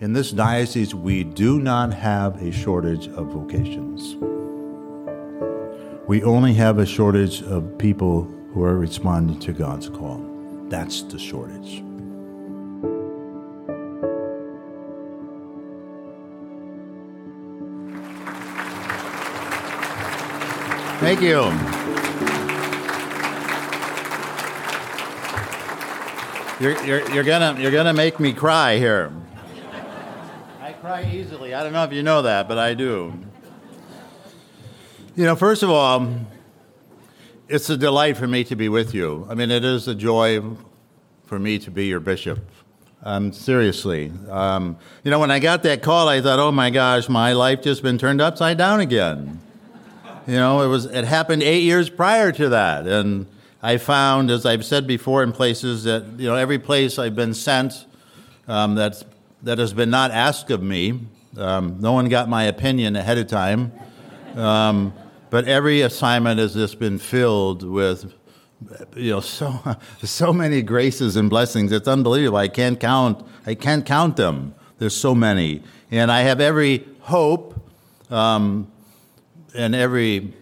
In this diocese, we do not have a shortage of vocations. We only have a shortage of people who are responding to God's call. That's the shortage. Thank you. You're, you're, you're, gonna, you're gonna make me cry here. Cry easily. I don't know if you know that, but I do. You know, first of all, it's a delight for me to be with you. I mean, it is a joy for me to be your bishop. Um, seriously. Um, you know, when I got that call, I thought, oh my gosh, my life just been turned upside down again. You know, it was it happened eight years prior to that, and I found, as I've said before, in places that you know every place I've been sent um, that that has been not asked of me. Um, no one got my opinion ahead of time, um, but every assignment has just been filled with you know so so many graces and blessings. It's unbelievable. I can't count. I can't count them. There's so many, and I have every hope. Um, and every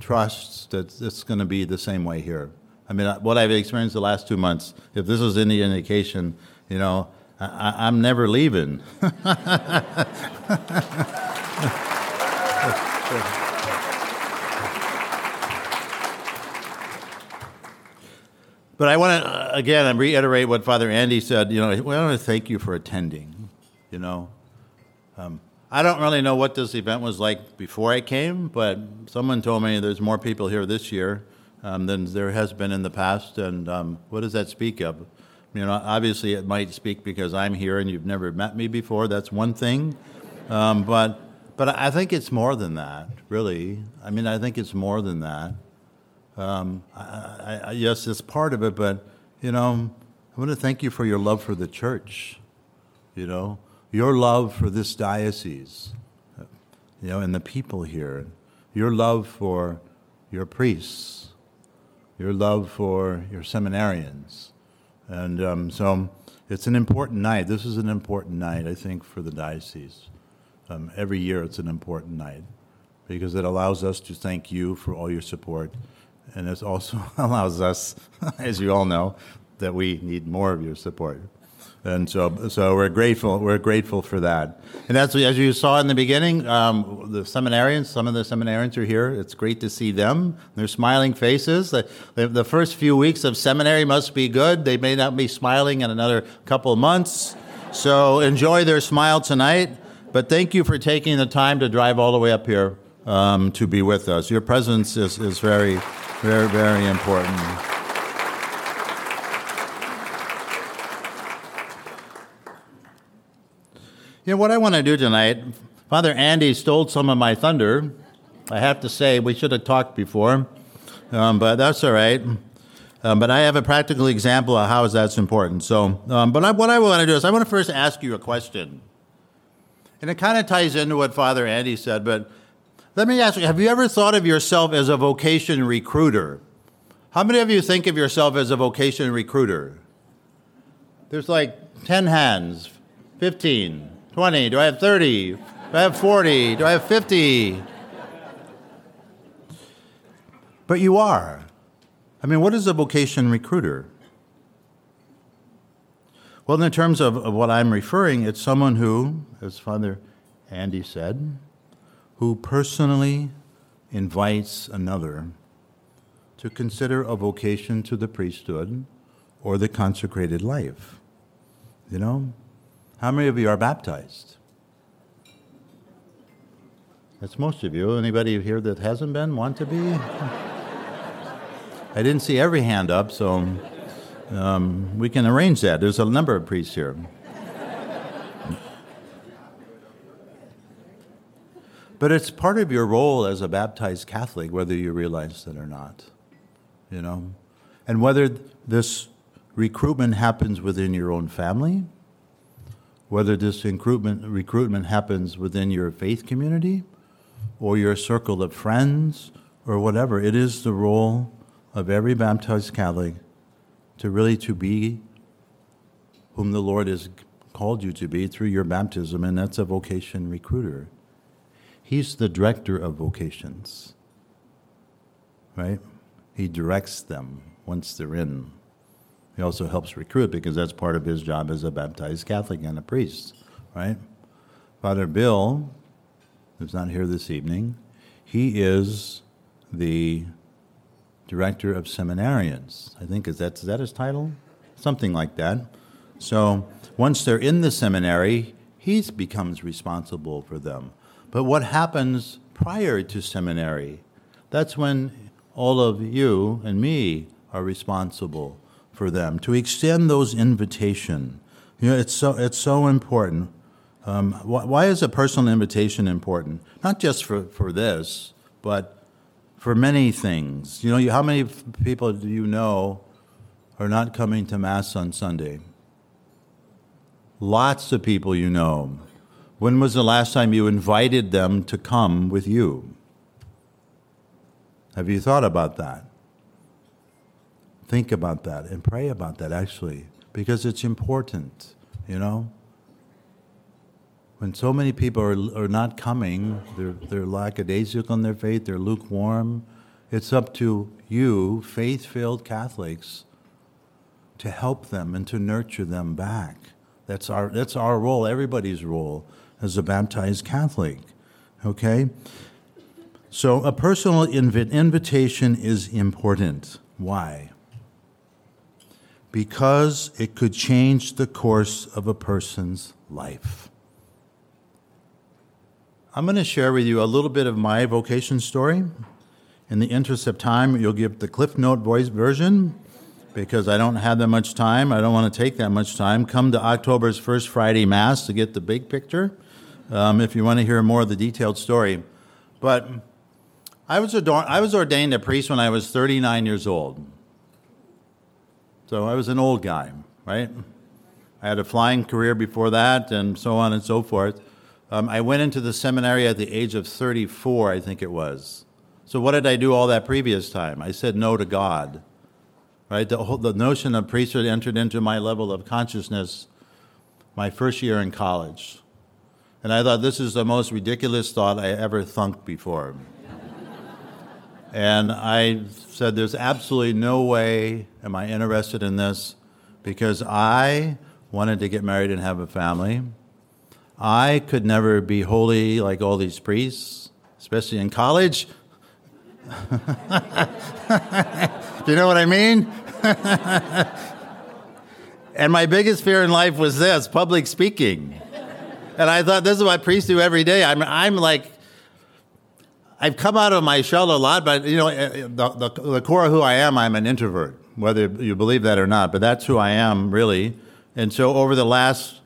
trust that it's going to be the same way here. I mean, what I've experienced the last two months, if this is any indication, you know, I, am never leaving. but I want to, again, reiterate what Father Andy said. You know, I want to thank you for attending, you know. Um, I don't really know what this event was like before I came, but someone told me there's more people here this year um, than there has been in the past. And um, what does that speak of? You know, obviously it might speak because I'm here and you've never met me before. That's one thing, um, but but I think it's more than that. Really, I mean, I think it's more than that. Um, I, I, yes, it's part of it, but you know, I want to thank you for your love for the church. You know, your love for this diocese, you know, and the people here, your love for your priests, your love for your seminarians. And um, so it's an important night. This is an important night, I think, for the diocese. Um, every year it's an important night because it allows us to thank you for all your support. And it also allows us, as you all know, that we need more of your support and so so we're grateful we're grateful for that. And that's as you saw in the beginning um, the seminarians some of the seminarians are here. It's great to see them. Their smiling faces. The, the first few weeks of seminary must be good. They may not be smiling in another couple of months. So enjoy their smile tonight. But thank you for taking the time to drive all the way up here um, to be with us. Your presence is, is very very very important You know, what I want to do tonight, Father Andy stole some of my thunder. I have to say, we should have talked before, um, but that's all right. Um, but I have a practical example of how that's important. So, um, but I, what I want to do is I want to first ask you a question. And it kind of ties into what Father Andy said, but let me ask you have you ever thought of yourself as a vocation recruiter? How many of you think of yourself as a vocation recruiter? There's like 10 hands, 15. 20? Do I have 30? Do I have 40? Do I have 50? But you are. I mean, what is a vocation recruiter? Well, in terms of, of what I'm referring, it's someone who, as Father Andy said, who personally invites another to consider a vocation to the priesthood or the consecrated life. You know, how many of you are baptized? That's most of you. Anybody here that hasn't been want to be? I didn't see every hand up, so um, we can arrange that. There's a number of priests here. but it's part of your role as a baptized Catholic, whether you realize it or not. You know? And whether this recruitment happens within your own family whether this recruitment, recruitment happens within your faith community or your circle of friends or whatever. It is the role of every baptized Catholic to really to be whom the Lord has called you to be through your baptism, and that's a vocation recruiter. He's the director of vocations, right? He directs them once they're in. He also helps recruit because that's part of his job as a baptized Catholic and a priest, right? Father Bill, who's not here this evening, he is the director of seminarians. I think is that is that his title? Something like that. So once they're in the seminary, he becomes responsible for them. But what happens prior to seminary? That's when all of you and me are responsible for them to extend those invitation. You know, it's so it's so important. Um, wh- why is a personal invitation important? Not just for, for this, but for many things. You know, you, how many people do you know are not coming to Mass on Sunday? Lots of people you know. When was the last time you invited them to come with you? Have you thought about that? Think about that and pray about that actually, because it's important, you know? When so many people are, are not coming, they're, they're lackadaisical in their faith, they're lukewarm, it's up to you, faith filled Catholics, to help them and to nurture them back. That's our, that's our role, everybody's role as a baptized Catholic. Okay? So a personal invi- invitation is important. Why? Because it could change the course of a person's life. I'm going to share with you a little bit of my vocation story. In the interest of time, you'll get the Cliff Note voice version because I don't have that much time. I don't want to take that much time. Come to October's first Friday Mass to get the big picture um, if you want to hear more of the detailed story. But I was, ador- I was ordained a priest when I was 39 years old. So I was an old guy, right? I had a flying career before that and so on and so forth. Um, I went into the seminary at the age of 34, I think it was. So what did I do all that previous time? I said no to God. Right? The, whole, the notion of priesthood entered into my level of consciousness my first year in college. And I thought this is the most ridiculous thought I ever thunk before. And I said, There's absolutely no way am I interested in this because I wanted to get married and have a family. I could never be holy like all these priests, especially in college. Do you know what I mean? and my biggest fear in life was this public speaking. And I thought, this is what priests do every day. I'm, I'm like, I've come out of my shell a lot, but you know, eh, the, the, the core of who I am, I'm an introvert, whether you believe that or not, but that's who I am, really. And so over the last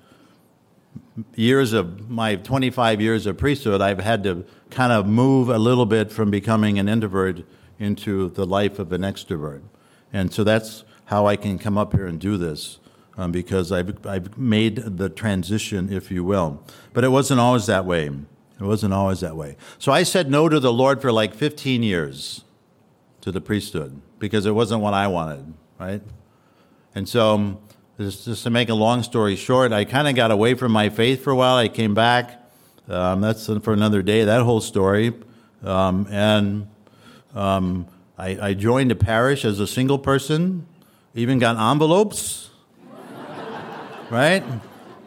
years of my 25 years of priesthood, I've had to kind of move a little bit from becoming an introvert into the life of an extrovert. And so that's how I can come up here and do this. Um, because I've, I've made the transition, if you will. But it wasn't always that way. It wasn't always that way. So I said no to the Lord for like 15 years to the priesthood because it wasn't what I wanted, right? And so, just, just to make a long story short, I kind of got away from my faith for a while. I came back. Um, that's for another day, that whole story. Um, and um, I, I joined a parish as a single person, even got envelopes right?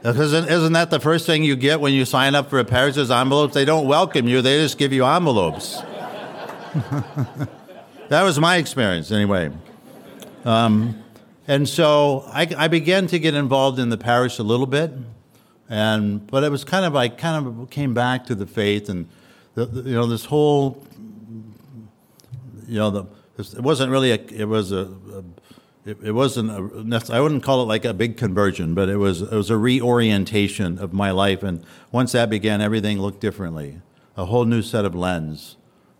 Because isn't that the first thing you get when you sign up for a parish is envelopes? They don't welcome you, they just give you envelopes. that was my experience, anyway. Um, and so I, I, began to get involved in the parish a little bit, and but it was kind of I kind of came back to the faith, and the, the, you know this whole you know the it wasn't really a it was a, a it, it wasn't a, I wouldn't call it like a big conversion, but it was it was a reorientation of my life, and once that began, everything looked differently, a whole new set of lens,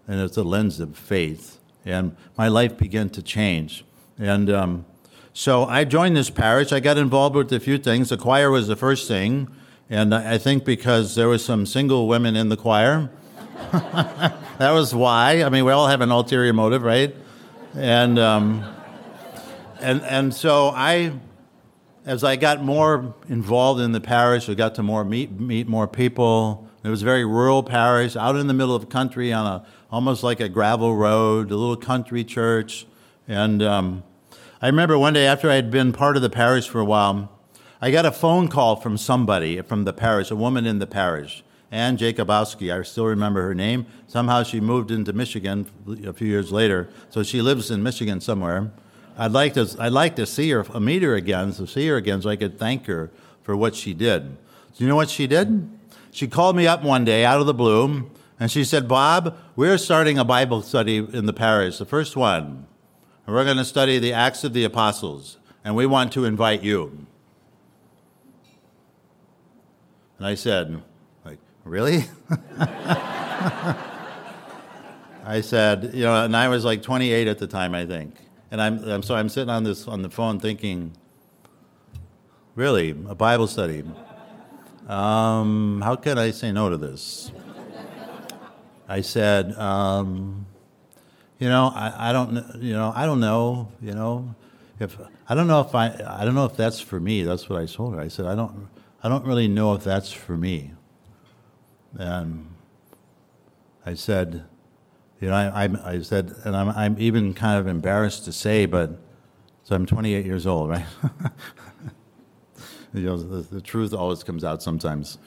and it's a lens of faith, and my life began to change, and um, so I joined this parish. I got involved with a few things. The choir was the first thing, and I think because there was some single women in the choir, that was why. I mean, we all have an ulterior motive, right? And um, and and so I as I got more involved in the parish, I got to more meet, meet more people. It was a very rural parish, out in the middle of the country on a almost like a gravel road, a little country church. And um, I remember one day after I had been part of the parish for a while, I got a phone call from somebody from the parish, a woman in the parish, Ann Jacobowski. I still remember her name. Somehow she moved into Michigan a few years later, so she lives in Michigan somewhere. I'd like to, I'd like to see her, meet her again, to see her again, so I could thank her for what she did. Do you know what she did? She called me up one day out of the blue, and she said, "Bob, we're starting a Bible study in the parish, the first one, and we're going to study the Acts of the Apostles, and we want to invite you." And I said, "Like, really?" I said, you know, and I was like 28 at the time, I think. And I'm, I'm so I'm sitting on this on the phone thinking, really, a Bible study. Um, how can I say no to this? I said, um, you know, I, I don't, you know, I don't know, you know, if I don't know if I, I don't know if that's for me. That's what I told her. I said, I don't, I don't really know if that's for me. And I said, you know, I, I, I said, and I'm, I'm even kind of embarrassed to say, but so I'm 28 years old, right? you know, the, the, truth always comes out sometimes.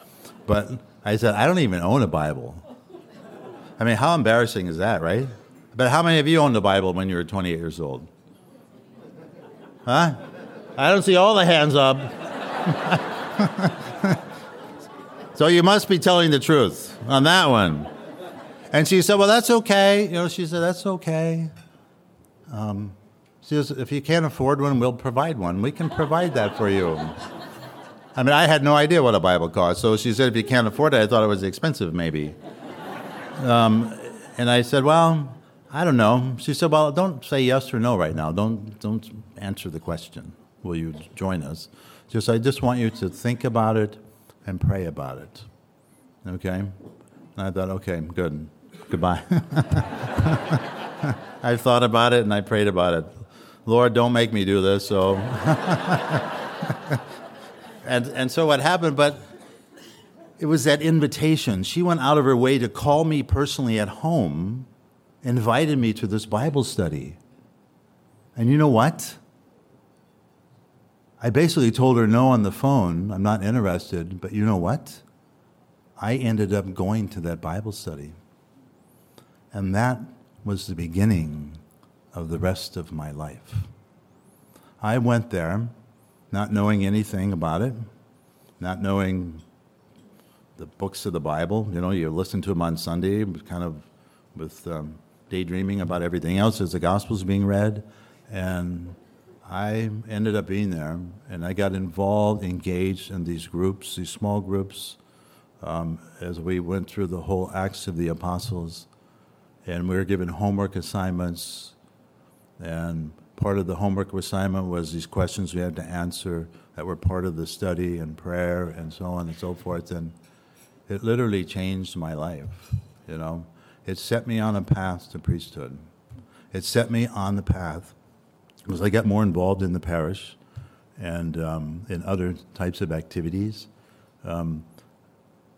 But I said, I don't even own a Bible. I mean, how embarrassing is that, right? But how many of you owned a Bible when you were 28 years old? Huh? I don't see all the hands up. so you must be telling the truth on that one. And she said, Well, that's okay. You know, she said, That's okay. Um, she says, If you can't afford one, we'll provide one. We can provide that for you. I mean, I had no idea what a Bible cost. So she said, If you can't afford it, I thought it was expensive, maybe. Um, and I said, Well, I don't know. She said, Well, don't say yes or no right now. Don't, don't answer the question. Will you join us? Just, I just want you to think about it and pray about it. Okay? And I thought, okay, good. Goodbye. I thought about it and I prayed about it. Lord, don't make me do this. So, and and so what happened? But it was that invitation. She went out of her way to call me personally at home, invited me to this Bible study. And you know what? I basically told her no on the phone. I'm not interested. But you know what? I ended up going to that Bible study. And that was the beginning of the rest of my life. I went there not knowing anything about it, not knowing the books of the Bible. You know, you listen to them on Sunday, kind of with um, daydreaming about everything else as the Gospel's being read. And I ended up being there, and I got involved, engaged in these groups, these small groups, um, as we went through the whole Acts of the Apostles and we were given homework assignments. And part of the homework assignment was these questions we had to answer that were part of the study and prayer and so on and so forth. And it literally changed my life, you know. It set me on a path to priesthood. It set me on the path because I got more involved in the parish and um, in other types of activities. Um,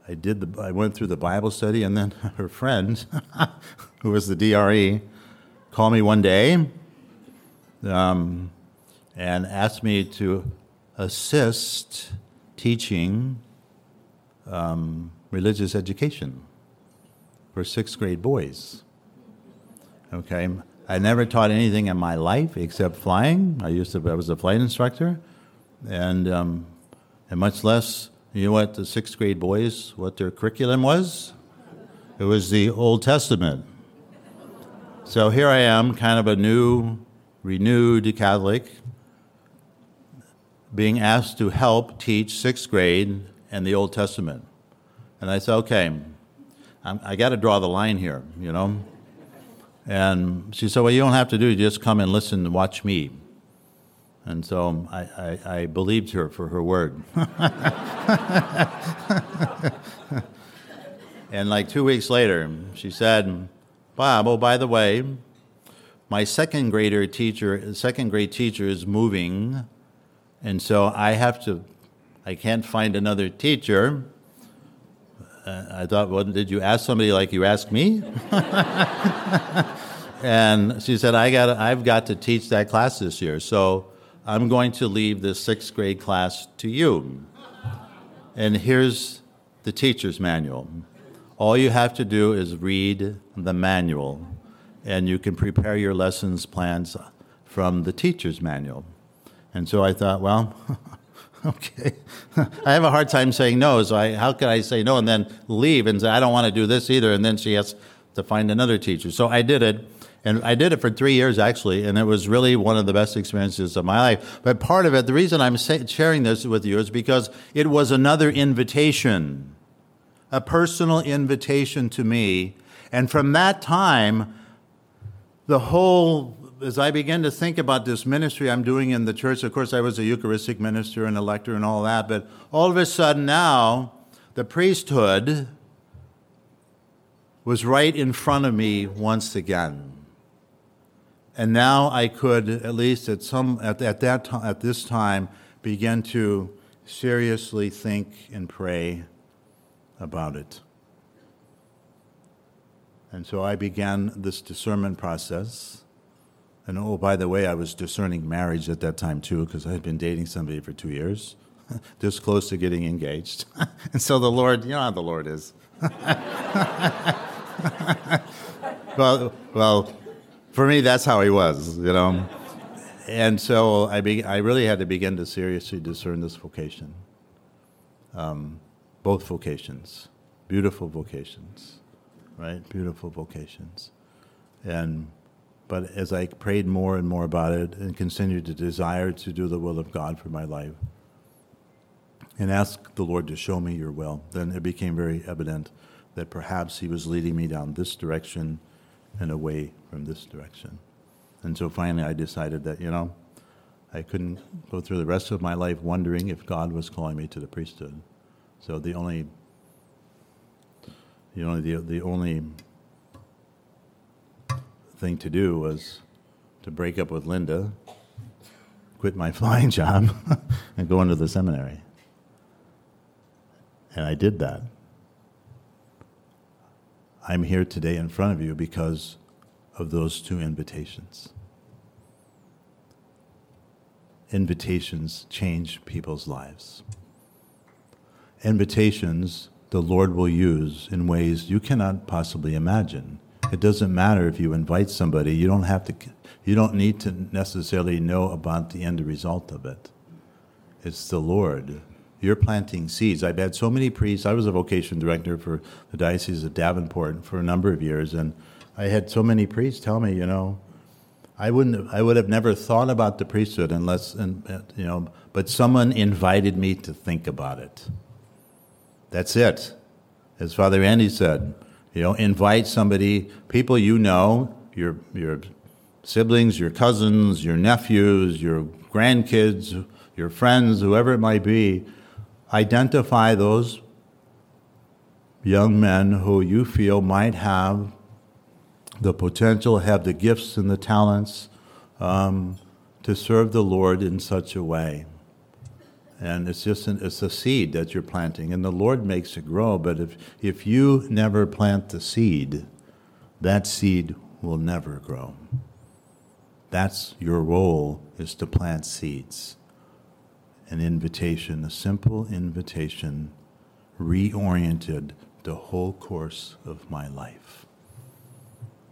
I did the, I went through the Bible study, and then her friend, who was the DRE, called me one day um, and asked me to assist teaching um, religious education for sixth grade boys. Okay, I never taught anything in my life except flying. I used to I was a flight instructor, and um, and much less you know what the sixth grade boys, what their curriculum was? It was the Old Testament. So here I am, kind of a new, renewed Catholic, being asked to help teach sixth grade and the Old Testament. And I said, okay, I'm, i got to draw the line here, you know? And she said, well, you don't have to do it, just come and listen and watch me. And so I, I, I believed her for her word. and like two weeks later, she said, Bob, oh, by the way, my second grader teacher, second grade teacher is moving, And so I have to, I can't find another teacher. Uh, I thought, well, did you ask somebody like you asked me? and she said, I got, I've got to teach that class this year. So I'm going to leave this sixth grade class to you. And here's the teacher's manual. All you have to do is read the manual, and you can prepare your lessons plans from the teacher's manual. And so I thought, well, okay. I have a hard time saying no, so I, how could I say no and then leave and say, I don't want to do this either, and then she has to find another teacher. So I did it. And I did it for three years actually, and it was really one of the best experiences of my life. But part of it, the reason I'm sharing this with you is because it was another invitation, a personal invitation to me. And from that time, the whole, as I began to think about this ministry I'm doing in the church, of course, I was a Eucharistic minister and a lector and all that, but all of a sudden now, the priesthood was right in front of me once again. And now I could, at least at some at, at that time, at this time, begin to seriously think and pray about it. And so I began this discernment process. And oh, by the way, I was discerning marriage at that time too, because I had been dating somebody for two years, this close to getting engaged. and so the Lord, you know how the Lord is. well, well, for me, that's how he was, you know. And so I, be, I really had to begin to seriously discern this vocation. Um, both vocations, beautiful vocations, right? Beautiful vocations. And but as I prayed more and more about it and continued to desire to do the will of God for my life and ask the Lord to show me your will, then it became very evident that perhaps He was leading me down this direction and away from this direction. And so finally, I decided that, you know, I couldn't go through the rest of my life wondering if God was calling me to the priesthood. So the only, the only, the, the only thing to do was to break up with Linda, quit my flying job, and go into the seminary. And I did that. I'm here today in front of you because of those two invitations. Invitations change people's lives. Invitations the Lord will use in ways you cannot possibly imagine. It doesn't matter if you invite somebody, you don't have to you don't need to necessarily know about the end result of it. It's the Lord you're planting seeds. I've had so many priests. I was a vocation director for the Diocese of Davenport for a number of years, and I had so many priests tell me, you know, I wouldn't, I would have never thought about the priesthood unless, you know, but someone invited me to think about it. That's it. As Father Andy said, you know, invite somebody, people you know, your your siblings, your cousins, your nephews, your grandkids, your friends, whoever it might be, identify those young men who you feel might have the potential, have the gifts and the talents um, to serve the Lord in such a way. And it's just an, it's a seed that you're planting, and the Lord makes it grow. But if if you never plant the seed, that seed will never grow. That's your role is to plant seeds an invitation, a simple invitation, reoriented the whole course of my life.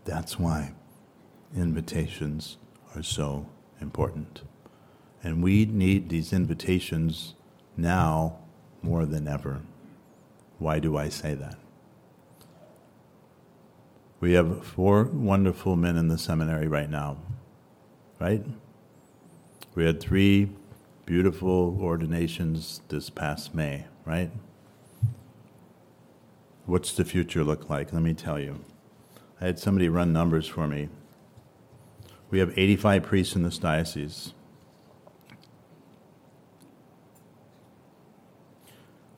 That's why invitations are so important. And we need these invitations now more than ever. Why do I say that? We have four wonderful men in the seminary right now, right? We had three beautiful ordinations this past May, right? What's the future look like? Let me tell you. I had somebody run numbers for me. We have 85 priests in this diocese.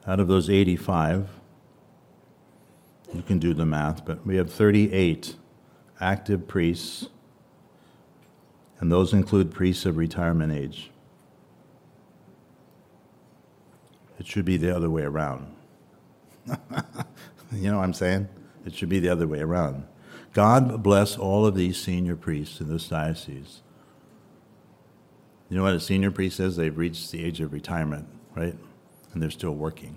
Out of those 85, you can do the math, but we have 38 active priests, and those include priests of retirement age. It should be the other way around. you know what I'm saying? It should be the other way around. God bless all of these senior priests in this diocese. You know what a senior priest is? They've reached the age of retirement, right? And they're still working.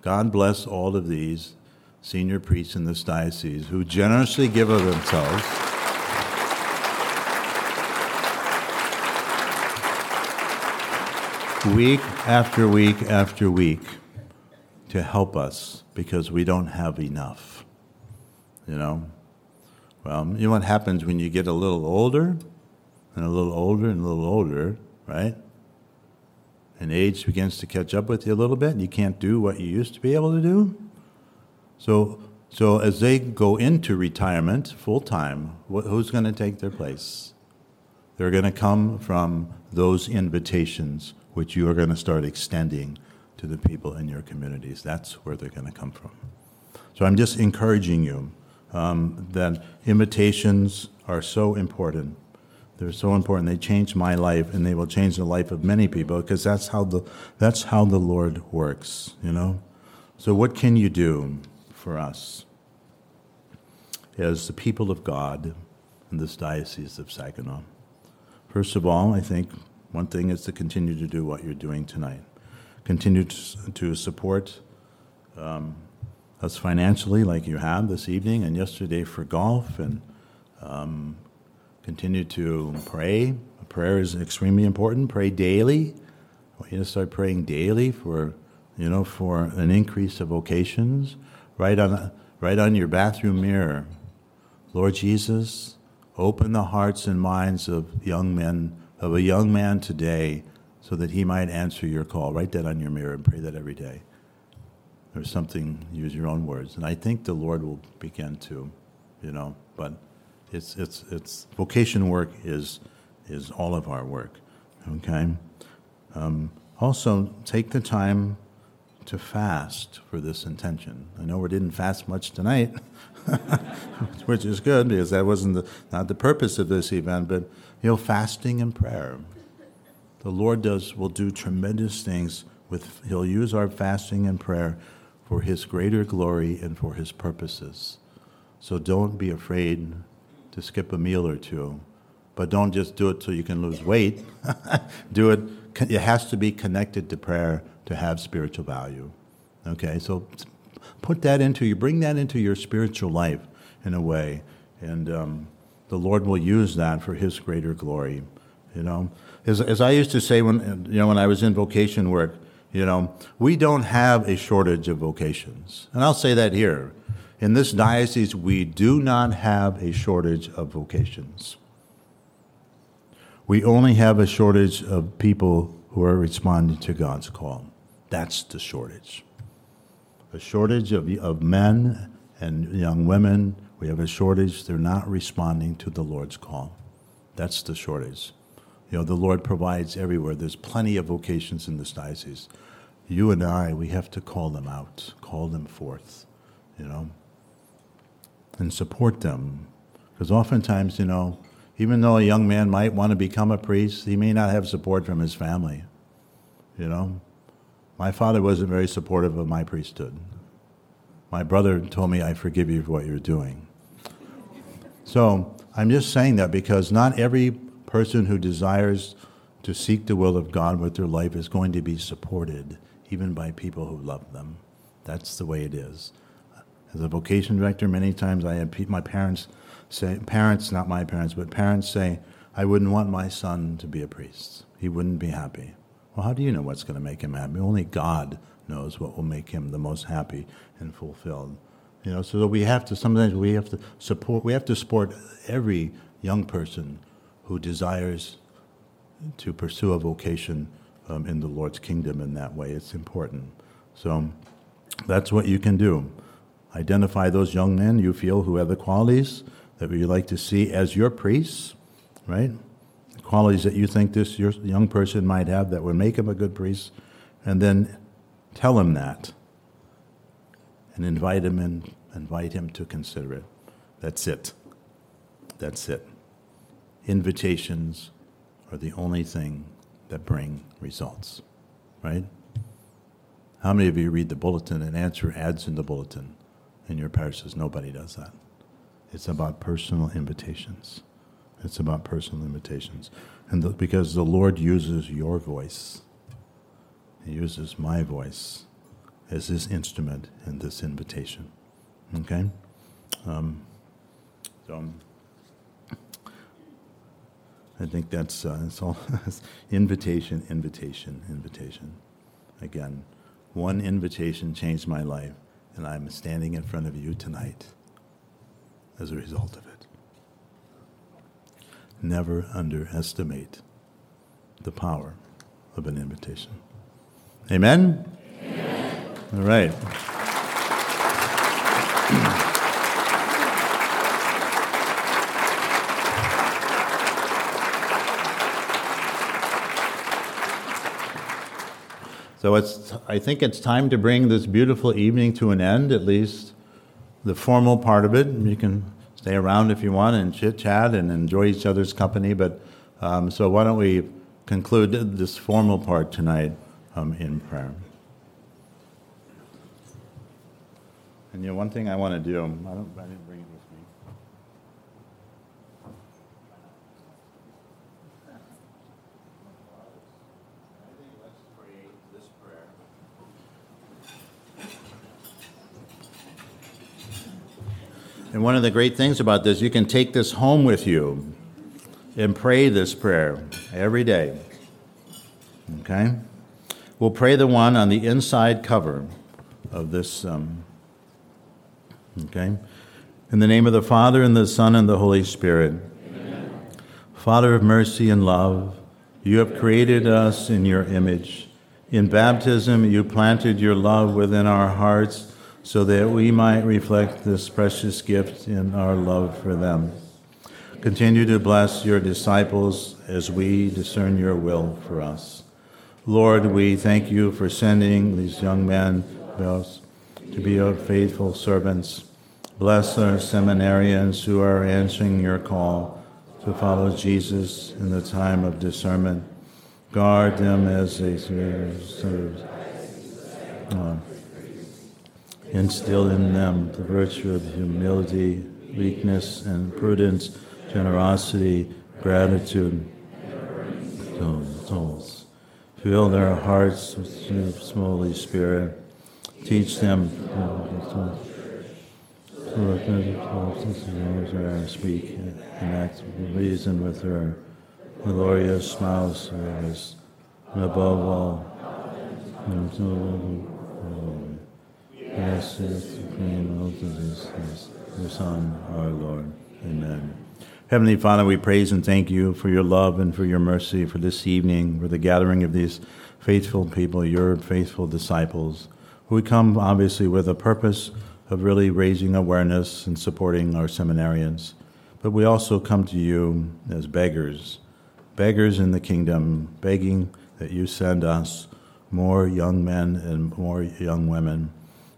God bless all of these senior priests in this diocese who generously give of themselves. week after week after week to help us because we don't have enough. You know? Well, you know what happens when you get a little older and a little older and a little older, right? And age begins to catch up with you a little bit and you can't do what you used to be able to do. So, so as they go into retirement full time, who's going to take their place? They're going to come from those invitations which you are going to start extending to the people in your communities. That's where they're going to come from. So I'm just encouraging you um, that invitations are so important. They're so important. They change my life, and they will change the life of many people because that's how the that's how the Lord works. You know. So what can you do for us as the people of God in this diocese of Saginaw? First of all, I think one thing is to continue to do what you're doing tonight. Continue to, to support um, us financially, like you have this evening and yesterday for golf, and um, continue to pray. Prayer is extremely important. Pray daily. I want you to start praying daily for, you know, for an increase of vocations. Right on, right on your bathroom mirror. Lord Jesus, open the hearts and minds of young men of a young man today so that he might answer your call. Write that on your mirror and pray that every day. Or something, use your own words. And I think the Lord will begin to, you know, but it's, it's, it's vocation work is, is all of our work, okay? Um, also, take the time to fast for this intention. I know we didn't fast much tonight, which is good because that wasn't the, not the purpose of this event, but you know, fasting and prayer. The Lord does will do tremendous things with he'll use our fasting and prayer for his greater glory and for his purposes. So don't be afraid to skip a meal or two, but don't just do it so you can lose weight. do it it has to be connected to prayer to have spiritual value. Okay? So put that into you bring that into your spiritual life in a way and um, the Lord will use that for His greater glory. You know, as, as I used to say when you know when I was in vocation work, you know, we don't have a shortage of vocations, and I'll say that here. In this diocese, we do not have a shortage of vocations. We only have a shortage of people who are responding to God's call. That's the shortage. A shortage of, of men and young women we have a shortage. They're not responding to the Lord's call. That's the shortage. You know, the Lord provides everywhere. There's plenty of vocations in this diocese. You and I, we have to call them out, call them forth, you know, and support them. Because oftentimes, you know, even though a young man might want to become a priest, he may not have support from his family. You know, my father wasn't very supportive of my priesthood. My brother told me, I forgive you for what you're doing. So I'm just saying that because not every person who desires to seek the will of God with their life is going to be supported, even by people who love them. That's the way it is. As a vocation director, many times I had my parents say, parents, not my parents, but parents say, I wouldn't want my son to be a priest. He wouldn't be happy. Well, how do you know what's going to make him happy? Only God knows what will make him the most happy and fulfilled. You know, so we have to sometimes we have to support we have to support every young person who desires to pursue a vocation um, in the Lord's kingdom in that way. It's important. So that's what you can do. Identify those young men you feel who have the qualities that you like to see as your priests, right? Qualities that you think this young person might have that would make him a good priest, and then tell him that and invite him and invite him to consider it. That's it. That's it. Invitations are the only thing that bring results, right? How many of you read the bulletin and answer ads in the bulletin? And your parish says nobody does that. It's about personal invitations. It's about personal invitations. And the, because the Lord uses your voice, He uses my voice as His instrument in this invitation. Okay? Um, so I think that's, uh, that's all. invitation, invitation, invitation. Again, one invitation changed my life, and I'm standing in front of you tonight as a result of it. Never underestimate the power of an invitation. Amen? Amen. All right. So it's, I think it's time to bring this beautiful evening to an end, at least the formal part of it. You can stay around if you want and chit chat and enjoy each other's company. But um, so why don't we conclude this formal part tonight um, in prayer? And you know, one thing I want to do, I, don't, I didn't bring it with me. And one of the great things about this, you can take this home with you and pray this prayer every day. Okay? We'll pray the one on the inside cover of this. Um, okay? In the name of the Father, and the Son, and the Holy Spirit. Amen. Father of mercy and love, you have created us in your image. In baptism, you planted your love within our hearts so that we might reflect this precious gift in our love for them. Continue to bless your disciples as we discern your will for us. Lord, we thank you for sending these young men to be your faithful servants. Bless our seminarians who are answering your call to follow Jesus in the time of discernment. Guard them as they serve. Instill in them the virtue of humility, weakness, and prudence, generosity, gratitude. Souls. Fill their hearts with the Holy Spirit. Teach them to those her speak and act with reason with her glorious spouse, and above all, Is the Queen of Jesus, your Son, our Lord. Amen. Heavenly Father, we praise and thank you for your love and for your mercy for this evening, for the gathering of these faithful people, your faithful disciples, who come obviously with a purpose of really raising awareness and supporting our seminarians. But we also come to you as beggars, beggars in the kingdom, begging that you send us more young men and more young women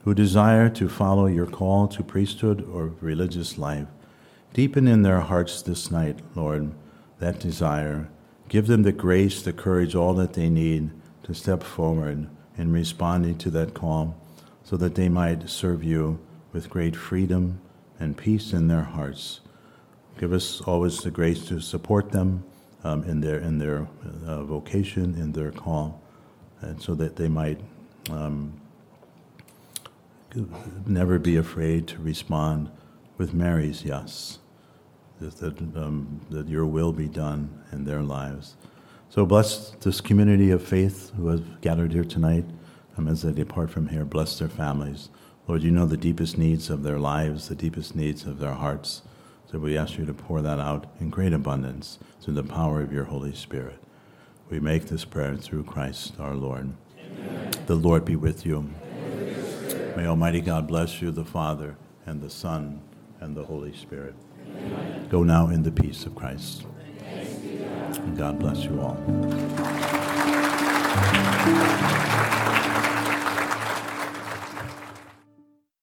who desire to follow your call to priesthood or religious life. Deepen in their hearts this night, Lord, that desire. Give them the grace, the courage, all that they need to step forward in responding to that call so that they might serve you with great freedom and peace in their hearts. Give us always the grace to support them um, in their, in their uh, vocation, in their call, and so that they might um, never be afraid to respond with Mary's yes, that, that, um, that your will be done in their lives. So bless this community of faith who has gathered here tonight. Um, as they depart from here, bless their families. Lord, you know the deepest needs of their lives, the deepest needs of their hearts. So we ask you to pour that out in great abundance through the power of your Holy Spirit. We make this prayer through Christ our Lord. Amen. The Lord be with you. May Almighty God bless you, the Father, and the Son, and the Holy Spirit. Amen. Go now in the peace of Christ. And God bless you all.